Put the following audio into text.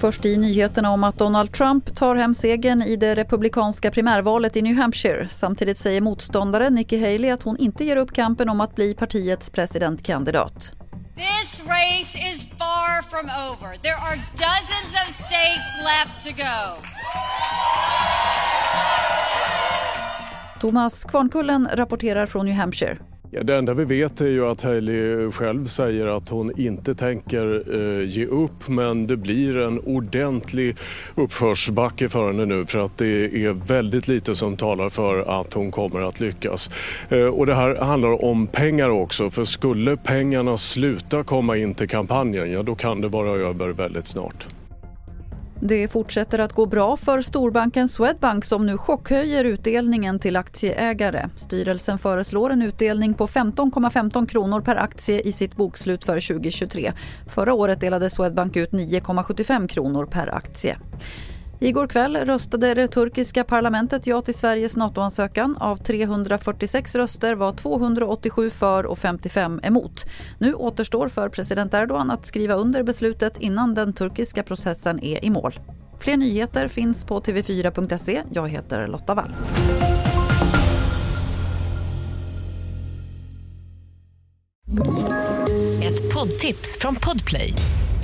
Först i nyheterna om att Donald Trump tar hem segern i det republikanska primärvalet i New Hampshire. Samtidigt säger motståndaren Nikki Haley att hon inte ger upp kampen om att bli partiets presidentkandidat. This race is far from over. There are dozens of states left to go. Thomas Kvarnkullen rapporterar från New Hampshire. Ja, det enda vi vet är ju att Haley själv säger att hon inte tänker eh, ge upp men det blir en ordentlig uppförsbacke för henne nu för att det är väldigt lite som talar för att hon kommer att lyckas. Eh, och det här handlar om pengar också för skulle pengarna sluta komma in till kampanjen ja då kan det vara över väldigt snart. Det fortsätter att gå bra för storbanken Swedbank som nu chockhöjer utdelningen till aktieägare. Styrelsen föreslår en utdelning på 15,15 kronor per aktie i sitt bokslut för 2023. Förra året delade Swedbank ut 9,75 kronor per aktie. Igår kväll röstade det turkiska parlamentet ja till Sveriges NATO-ansökan. Av 346 röster var 287 för och 55 emot. Nu återstår för president Erdogan att skriva under beslutet innan den turkiska processen är i mål. Fler nyheter finns på tv4.se. Jag heter Lotta Wall. Ett poddtips från Podplay.